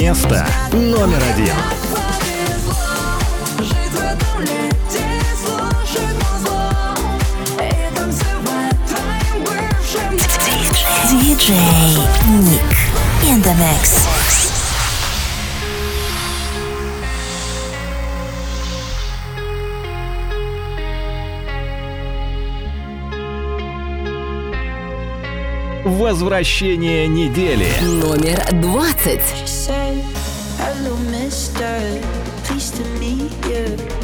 Место номер один. Диджей Ник in the mix. Возвращение недели. Номер двадцать. say, Hello, mister. Pleased to meet you.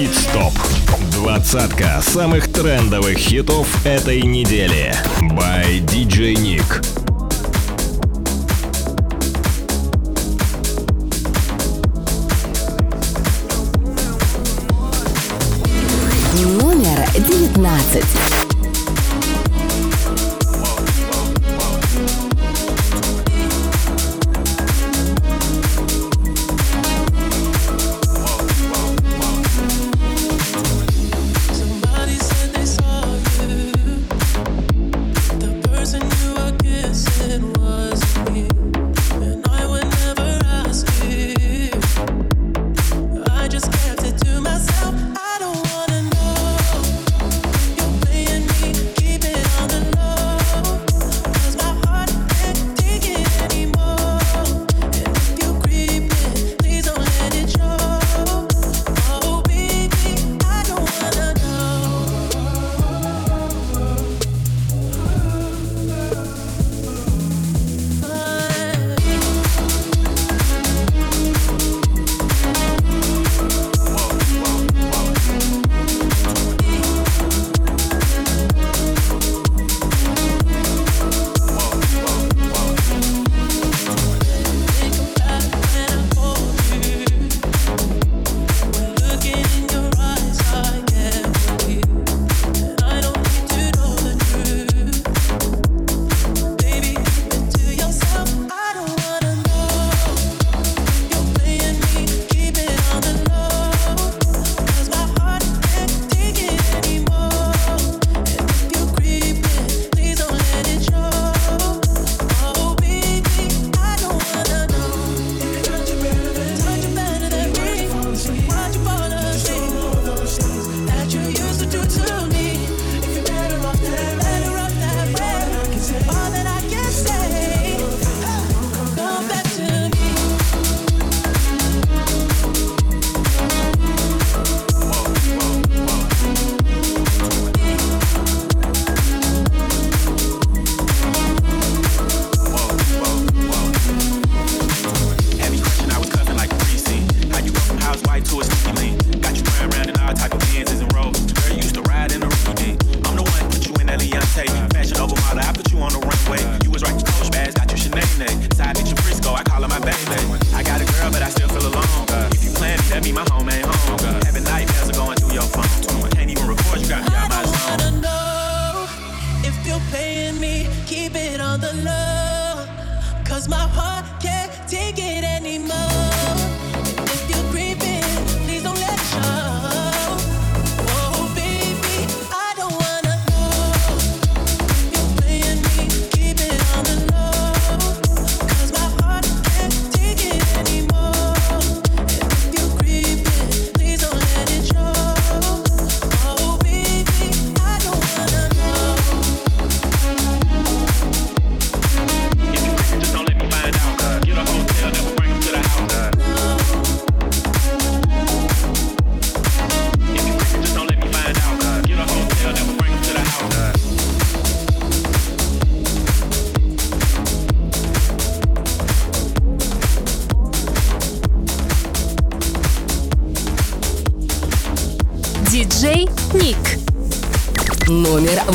«Хит-стоп». Двадцатка самых трендовых хитов этой недели. By DJ Nick. Номер девятнадцать.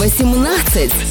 18.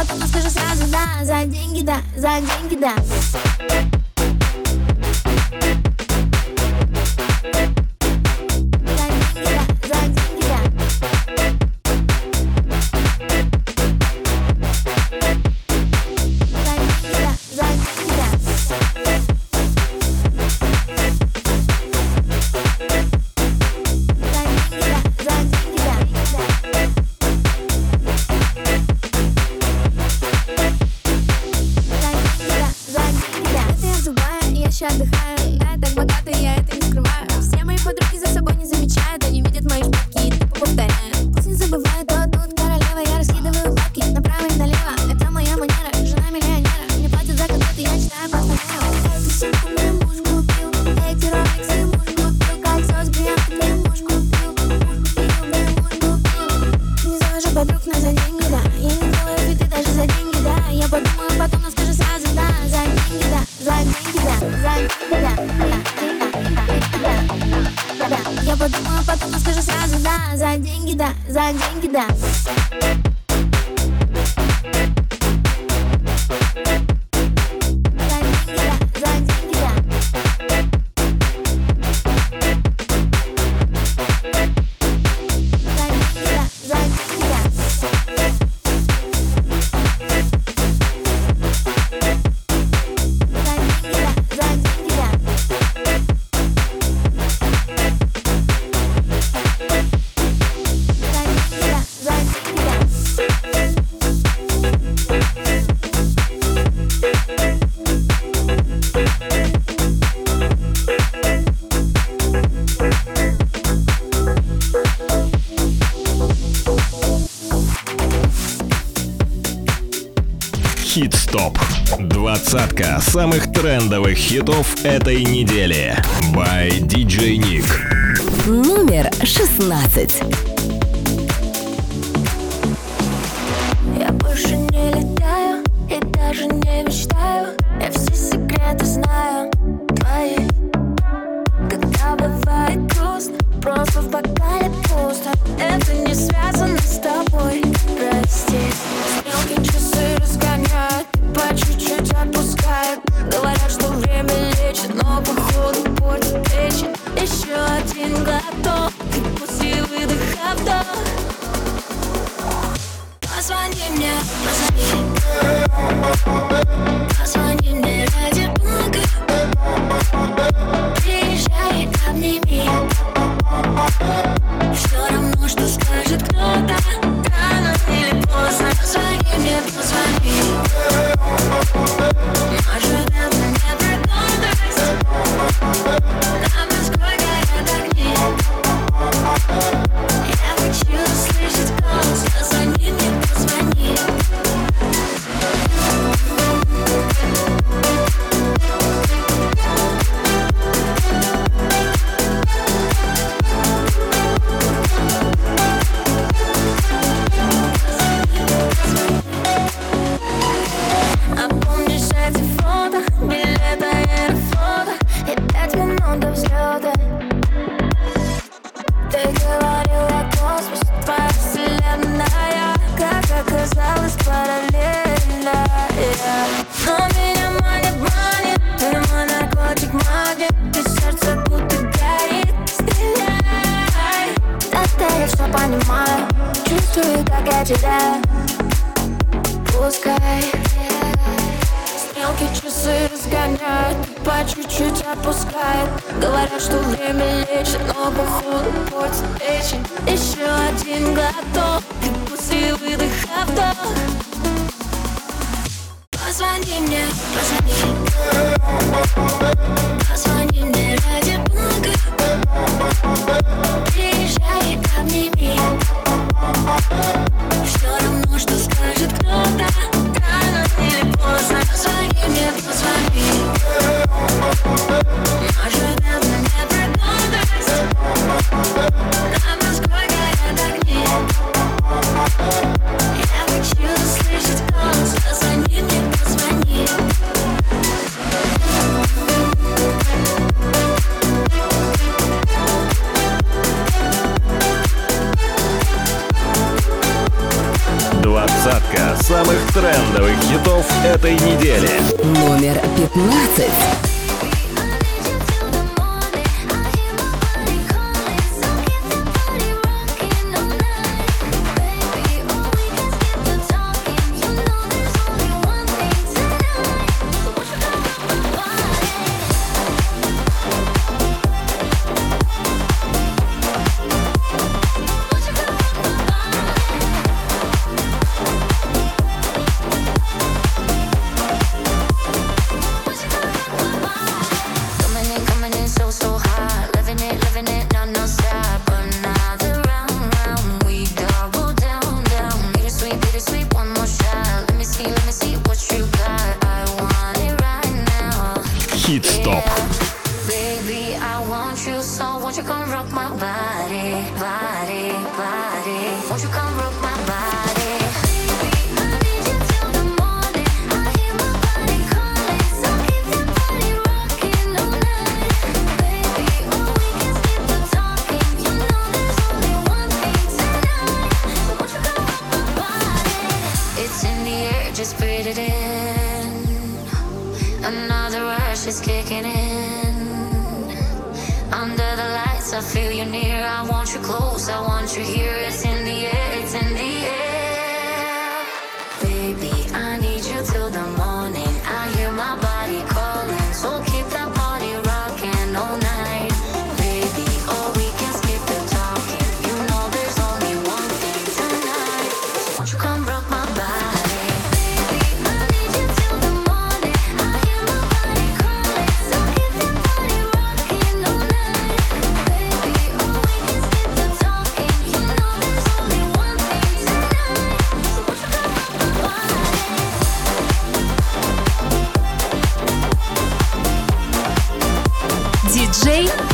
Потом скажу сразу да, за деньги да, за деньги да. двадцатка самых трендовых хитов этой недели. By DJ Nick. Номер шестнадцать. говорят, что время лечит Но походу портит печень. Еще один глоток И после выдоха вдох. Позвони мне, позвони.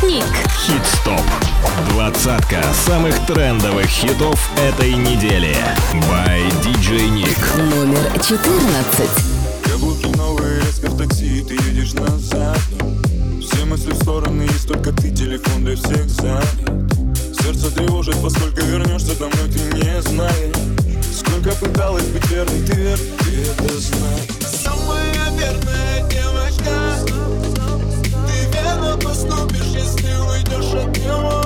Ник. Хит-стоп. Двадцатка самых трендовых хитов этой недели. By DJ Nick. Номер 14. Каблуки новые, резко в такси, ты едешь назад. Все мысли в стороны, есть только ты, телефон для всех занят. Сердце тревожит, поскольку вернешься домой, ты не знаешь. Сколько пыталась быть верной, ты верный, ты это знаешь. Самая верная девочка. Поступишь если уйдешь от него.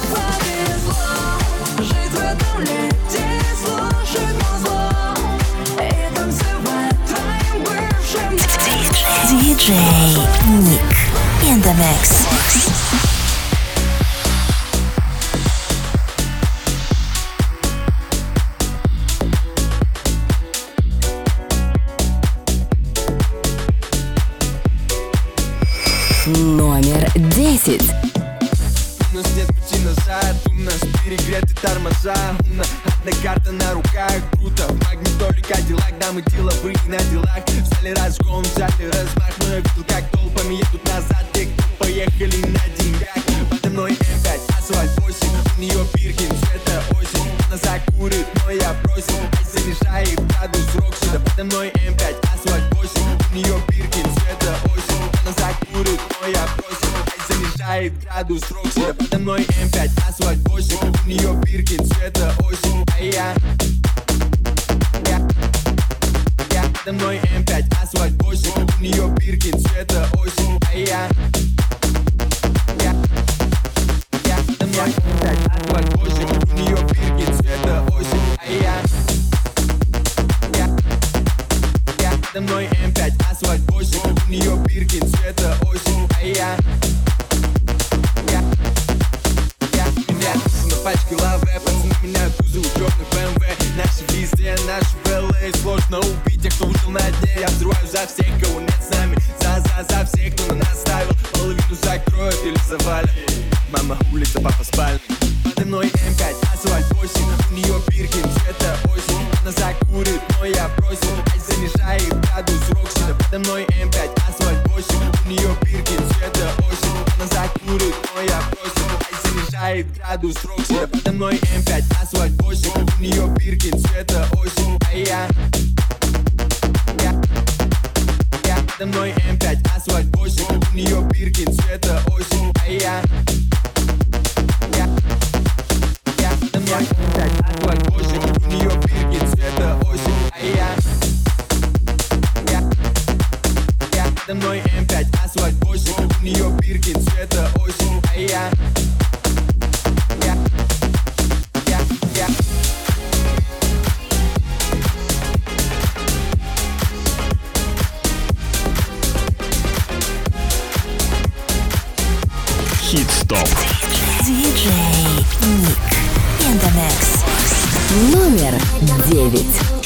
DJ Nick in the mix. курит, но я бросил. Занижает градус рок, сюда подо мной М5, асфальт 8 У нее бирки цвета осень. Она закурит, но я бросил. Занижает градус рок, сюда подо мной М5, асфальт 8 У нее биркин цвета осень. А я... Подо мной М5, асфальт 8 У нее бирки цвета осень. А я... Я... Я. Подо мной М5, асфальт 8 У нее Топ. Диджей Ник. Номер девять.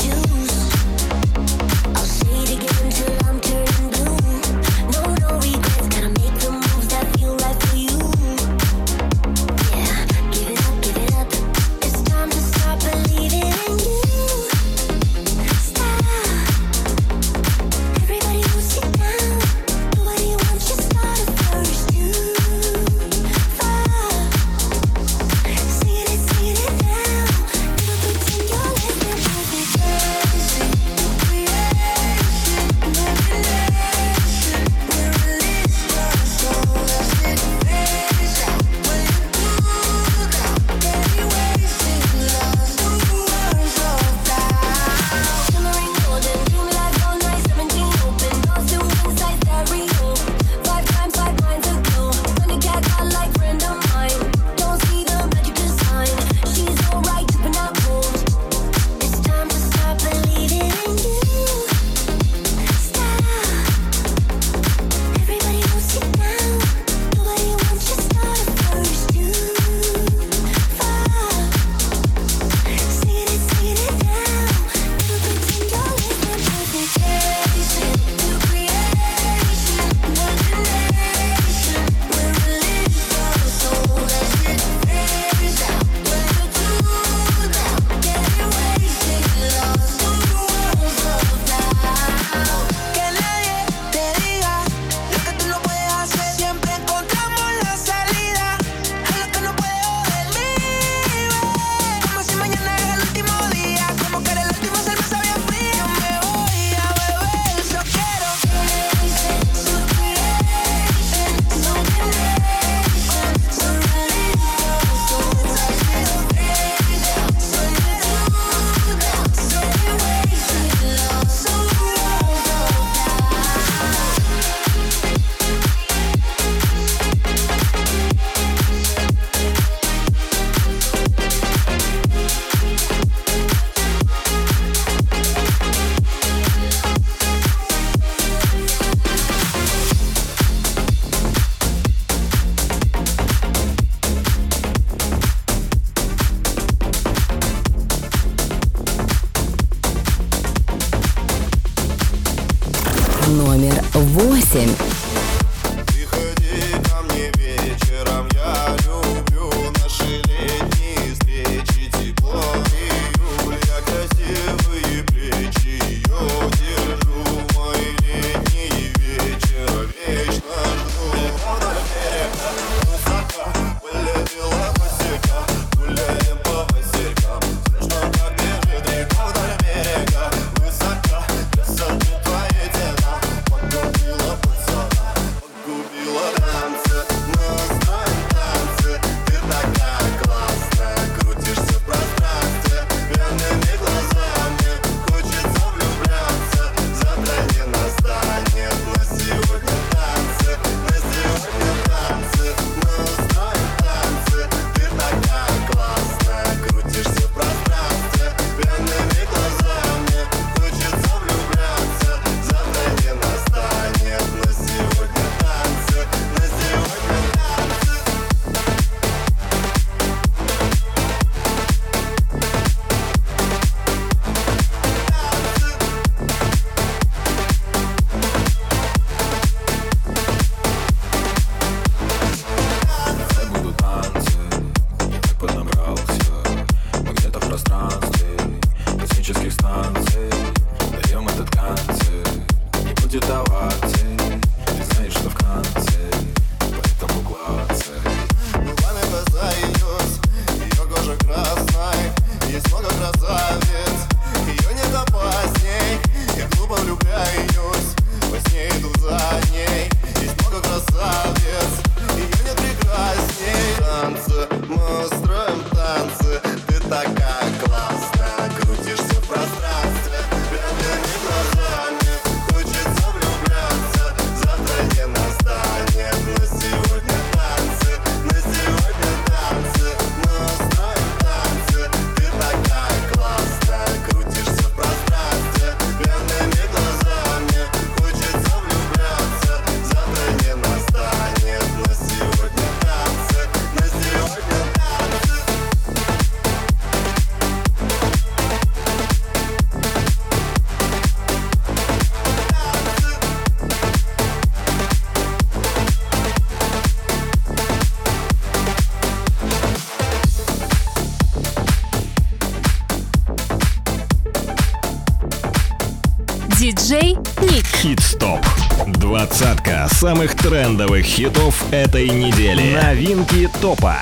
Двадцатка самых трендовых хитов этой недели. Новинки топа.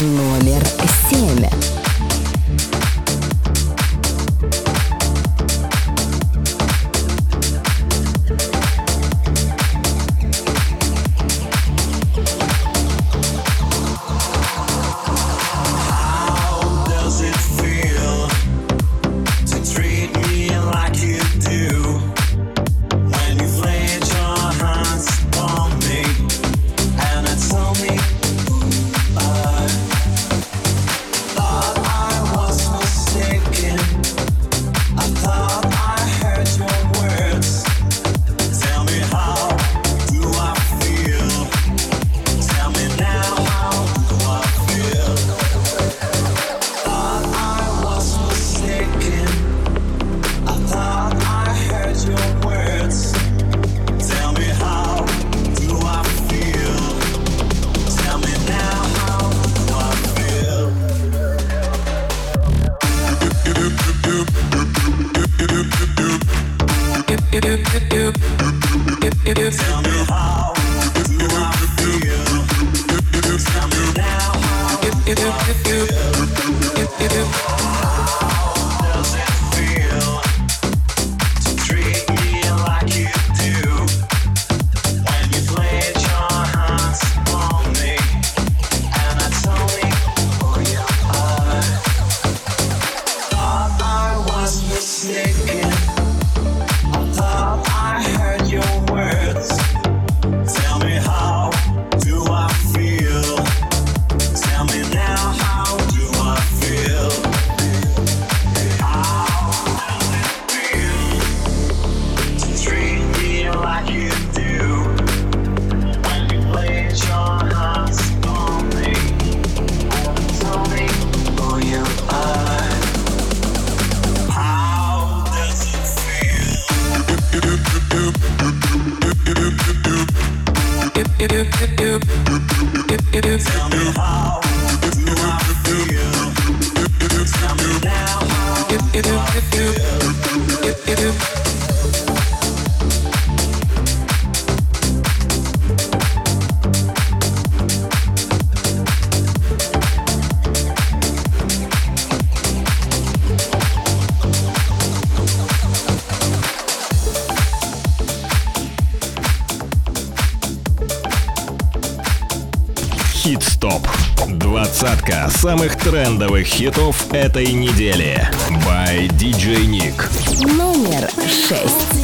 Номер семь. лучших хитов этой недели. By DJ Nick. Номер шесть.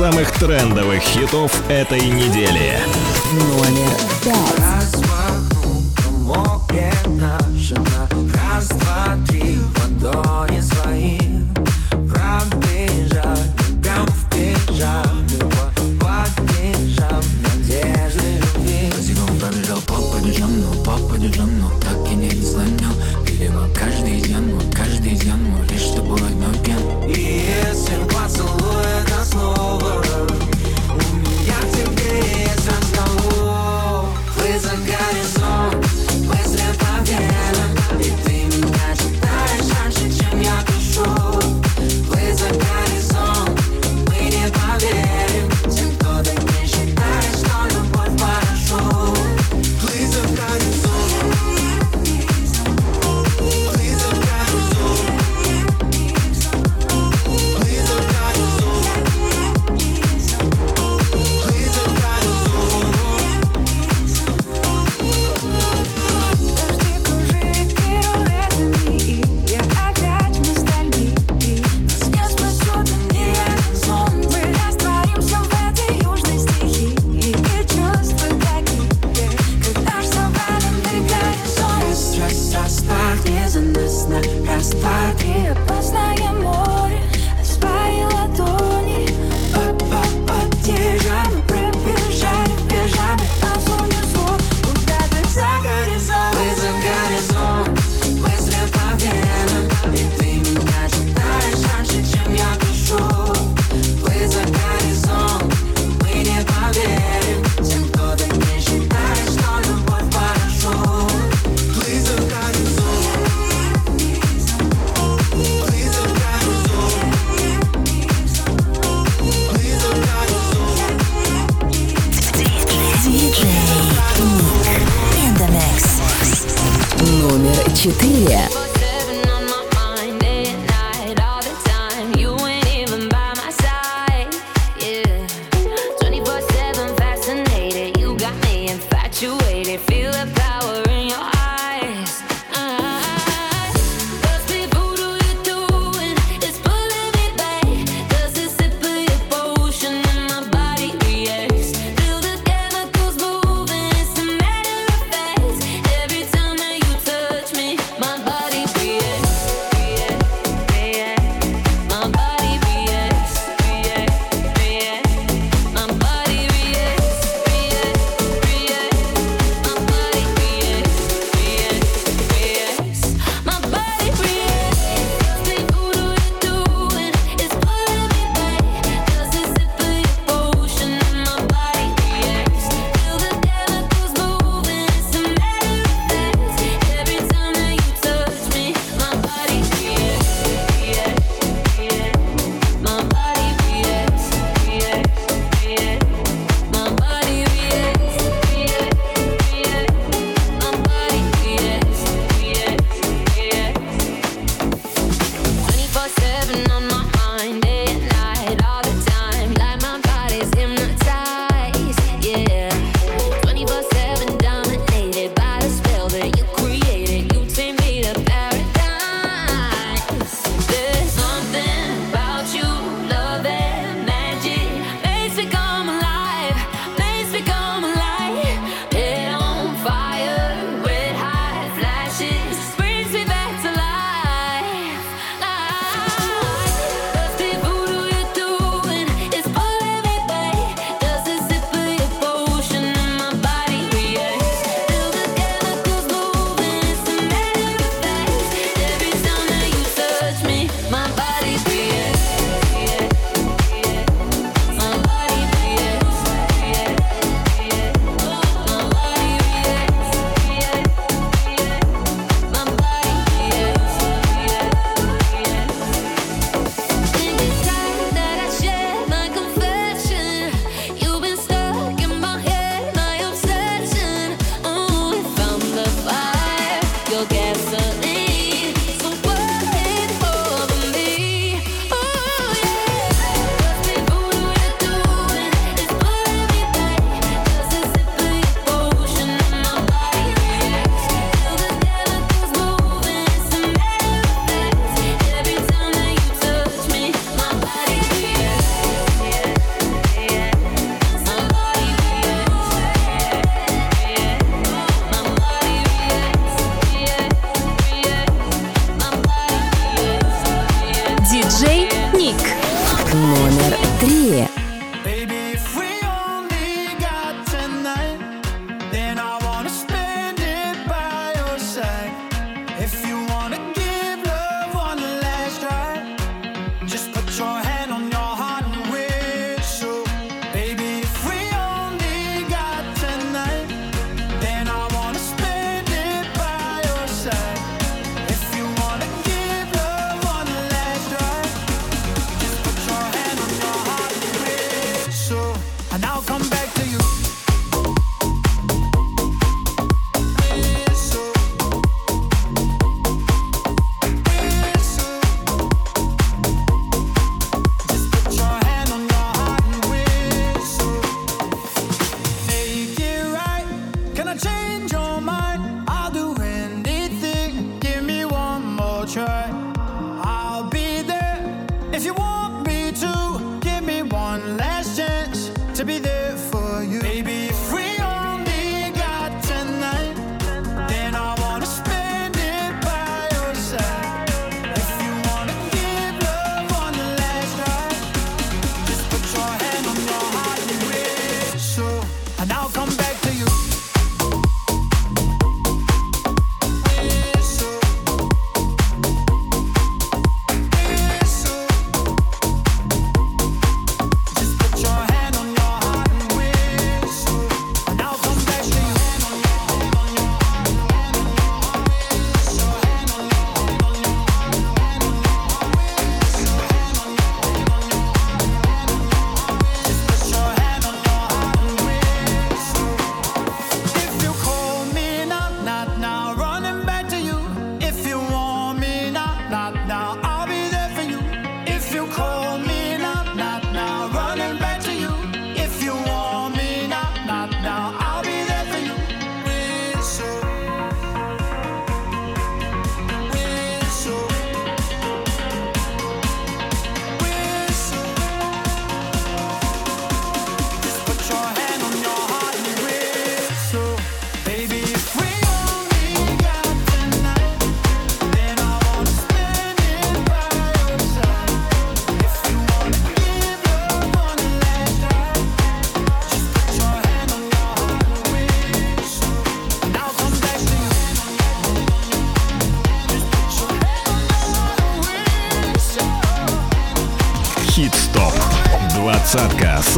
Самых трендовых хитов этой недели. Номер пять.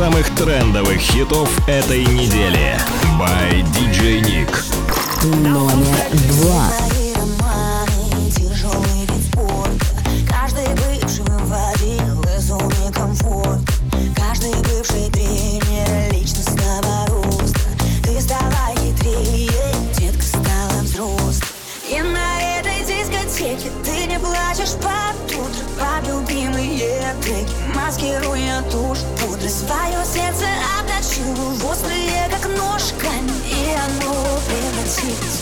самых трендовых хитов этой недели. By DJ Nick. Номер два.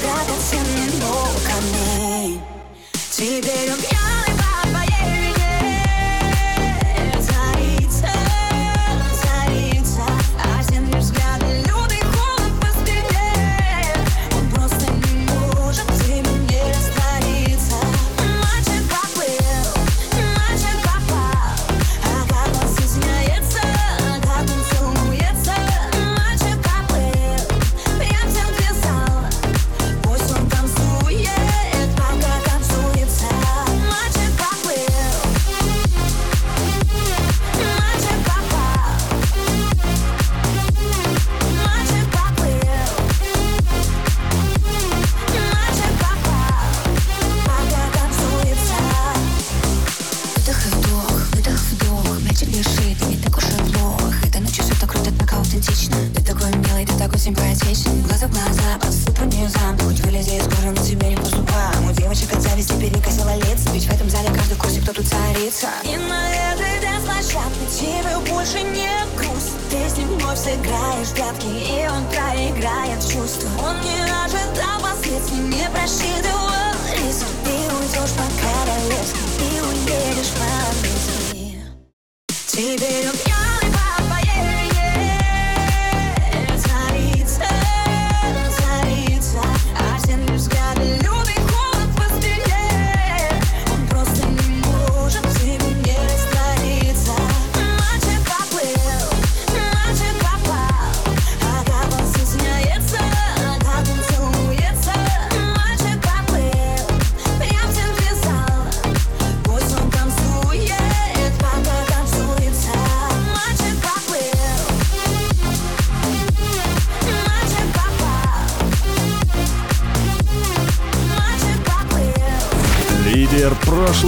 따뜻한 행복하네 지대로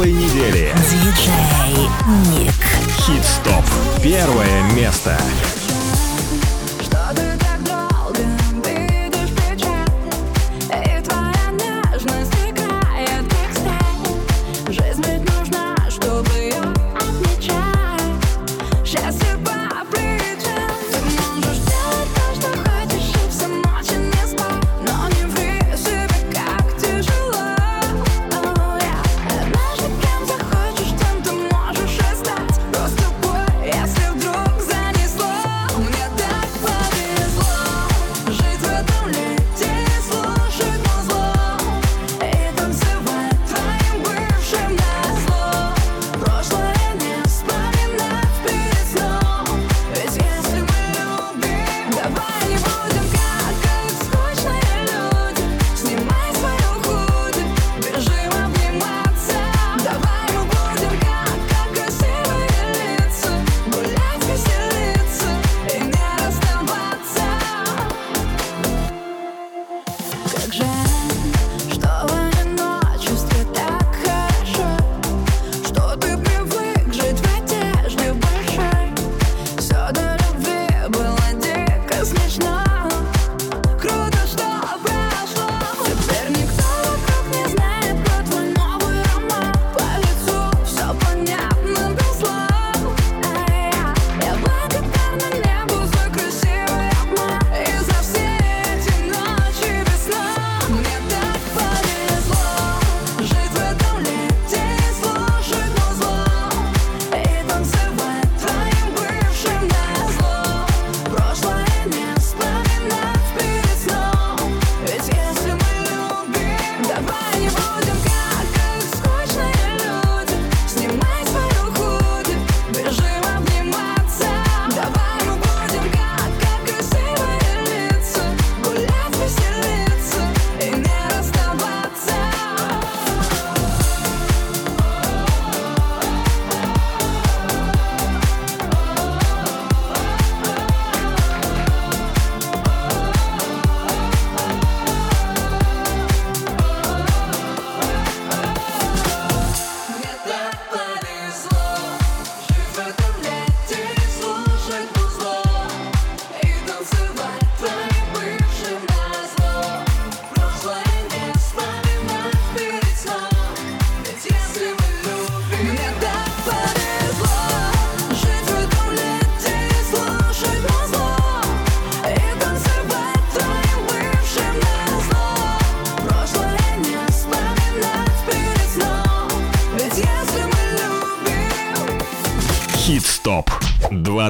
прошлой недели. Диджей Ник. Хит-стоп. Первое место.